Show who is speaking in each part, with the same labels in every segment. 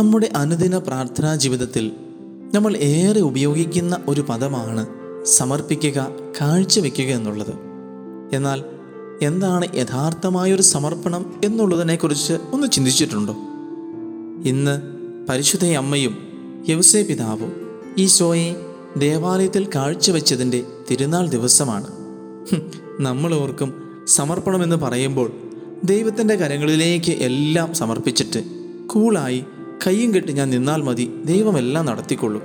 Speaker 1: നമ്മുടെ അനുദിന പ്രാർത്ഥനാ ജീവിതത്തിൽ നമ്മൾ ഏറെ ഉപയോഗിക്കുന്ന ഒരു പദമാണ് സമർപ്പിക്കുക കാഴ്ചവെക്കുക എന്നുള്ളത്. എന്നാൽ എന്താണ് യഥാർത്ഥമായൊരു സമർപ്പണം എന്നുള്ളതിനെക്കുറിച്ച് ഒന്ന് ചിന്തിച്ചിട്ടുണ്ടോ? ഇന്ന് പരിശുദ്ധ അമ്മയും യവസേ പിതാവും ഈശോയെ ദേവാലയത്തിൽ കാഴ്ചവെച്ചതിന്റെ തിരുനാൾ ദിവസമാണ്. നമ്മൾ ഓർക്കും സമർപ്പണമെന്ന് പറയുമ്പോൾ ദൈവത്തിന്റെ കരങ്ങളിലേക്ക് എല്ലാം സമർപ്പിച്ചിട്ട് കൂളായി കയ്യും കെട്ടി ഞാൻ നിന്നാൽ മതി ദൈവമെല്ലാം നടത്തിക്കൊള്ളും.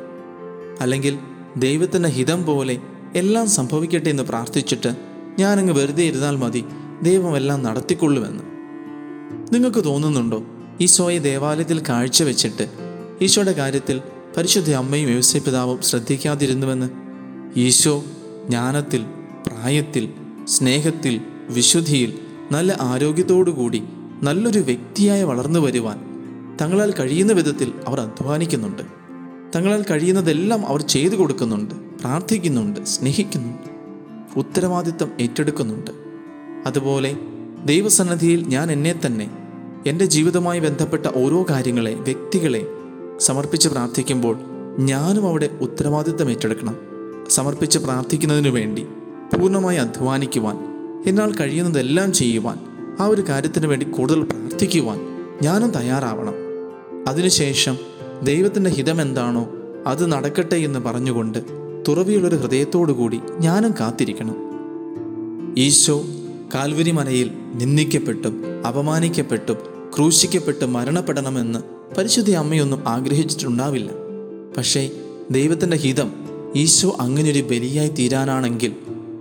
Speaker 1: അല്ലെങ്കിൽ ദൈവത്തിന്റെ ഹിതം പോലെ എല്ലാം സംഭവിക്കട്ടെ എന്ന് പ്രാർത്ഥിച്ചിട്ട് ഞാനങ്ങ് വെറുതെ ഇരുന്നാൽ മതി ദൈവമെല്ലാം നടത്തിക്കൊള്ളുമെന്ന്. നിങ്ങൾക്ക് തോന്നുന്നുണ്ടോ? ഈശോയെ ദേവാലയത്തിൽ കാഴ്ചവെച്ചിട്ട് ഈശോയുടെ കാര്യത്തിൽ പരിശുദ്ധ അമ്മയും വ്യവസായ പിതാവും ശ്രദ്ധിക്കാതിരുന്നുവെന്ന്? ഈശോ ജ്ഞാനത്തിൽ പ്രായത്തിൽ സ്നേഹത്തിൽ വിശുദ്ധിയിൽ നല്ല ആരോഗ്യത്തോടുകൂടി നല്ലൊരു വ്യക്തിയായി വളർന്നു വരുവാൻ തങ്ങളാൽ കഴിയുന്ന വിധത്തിൽ അവർ അധ്വാനിക്കുന്നുണ്ട്. തങ്ങളാൽ കഴിയുന്നതെല്ലാം അവർ ചെയ്തു കൊടുക്കുന്നുണ്ട് പ്രാർത്ഥിക്കുന്നുണ്ട് സ്നേഹിക്കുന്നുണ്ട് ഉത്തരവാദിത്തം ഏറ്റെടുക്കുന്നുണ്ട്. അതുപോലെ ദൈവസന്നദ്ധിയിൽ ഞാൻ എന്നെ തന്നെ എന്റെ ജീവിതവുമായി ബന്ധപ്പെട്ട ഓരോ കാര്യങ്ങളെ വ്യക്തികളെ സമർപ്പിച്ച് പ്രാർത്ഥിക്കുമ്പോൾ ഞാനും അവിടെ ഉത്തരവാദിത്തം ഏറ്റെടുക്കണം. സമർപ്പിച്ച് പ്രാർത്ഥിക്കുന്നതിനു വേണ്ടി പൂർണമായി അധ്വാനിക്കുവാൻ എന്നാൽ കഴിയുന്നതെല്ലാം ചെയ്യുവാൻ ആ ഒരു കാര്യത്തിന് വേണ്ടി കൂടുതൽ പ്രാർത്ഥിക്കുവാൻ ഞാനും തയ്യാറാവണം. അതിനുശേഷം ദൈവത്തിന്റെ ഹിതം എന്താണോ അത് നടക്കട്ടെ എന്ന് പറഞ്ഞുകൊണ്ട് തുറവിയുള്ളൊരു ഹൃദയത്തോടുകൂടി ഞാനും കാത്തിരിക്കണം. ഈശോ കാൽവരി മലയിൽ നിന്ദിക്കപ്പെട്ടും അപമാനിക്കപ്പെട്ടും ക്രൂശിക്കപ്പെട്ട് മരണപ്പെടണമെന്ന് പരിശുദ്ധി അമ്മയൊന്നും ആഗ്രഹിച്ചിട്ടുണ്ടാവില്ല. പക്ഷേ ദൈവത്തിന്റെ ഹിതം ഈശോ അങ്ങനെയൊരു ബലിയായി തീരാനാണെങ്കിൽ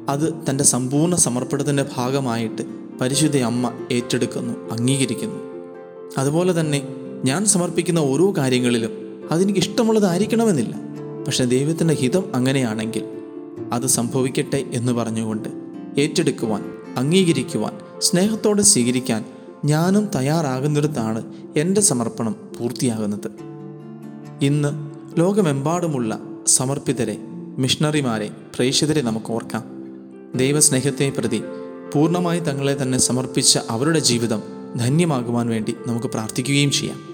Speaker 1: അത് തന്റെ സമ്പൂർണ സമർപ്പണത്തിന്റെ ഭാഗമായിട്ട് പരിശുദ്ധ അമ്മ ഏറ്റെടുക്കുന്നു അംഗീകരിക്കുന്നു. അതുപോലെ തന്നെ ഞാൻ സമർപ്പിക്കുന്ന ഓരോ കാര്യങ്ങളിലും അതെനിക്ക് ഇഷ്ടമുള്ളതായിരിക്കണമെന്നില്ല പക്ഷെ ദൈവത്തിന്റെ ഹിതം അങ്ങനെയാണെങ്കിൽ അത് സംഭവിക്കട്ടെ എന്ന് പറഞ്ഞുകൊണ്ട് ഏറ്റെടുക്കുവാൻ അംഗീകരിക്കുവാൻ സ്നേഹത്തോടെ സ്വീകരിക്കാൻ ഞാനും തയ്യാറാകുന്നിടത്താണ് എന്റെ സമർപ്പണം പൂർത്തിയാകുന്നത്. ഇന്ന് ലോകമെമ്പാടുമുള്ള സമർപ്പിതരെ മിഷണറിമാരെ പ്രേക്ഷിതരെ നമുക്ക് ഓർക്കാം. ദൈവസ്നേഹത്തെ പ്രതി പൂർണമായി തങ്ങളെ തന്നെ സമർപ്പിച്ച അവരുടെ ജീവിതം ധന്യമാകുവാൻ വേണ്ടി നമുക്ക് പ്രാർത്ഥിക്കുകയും ചെയ്യാം.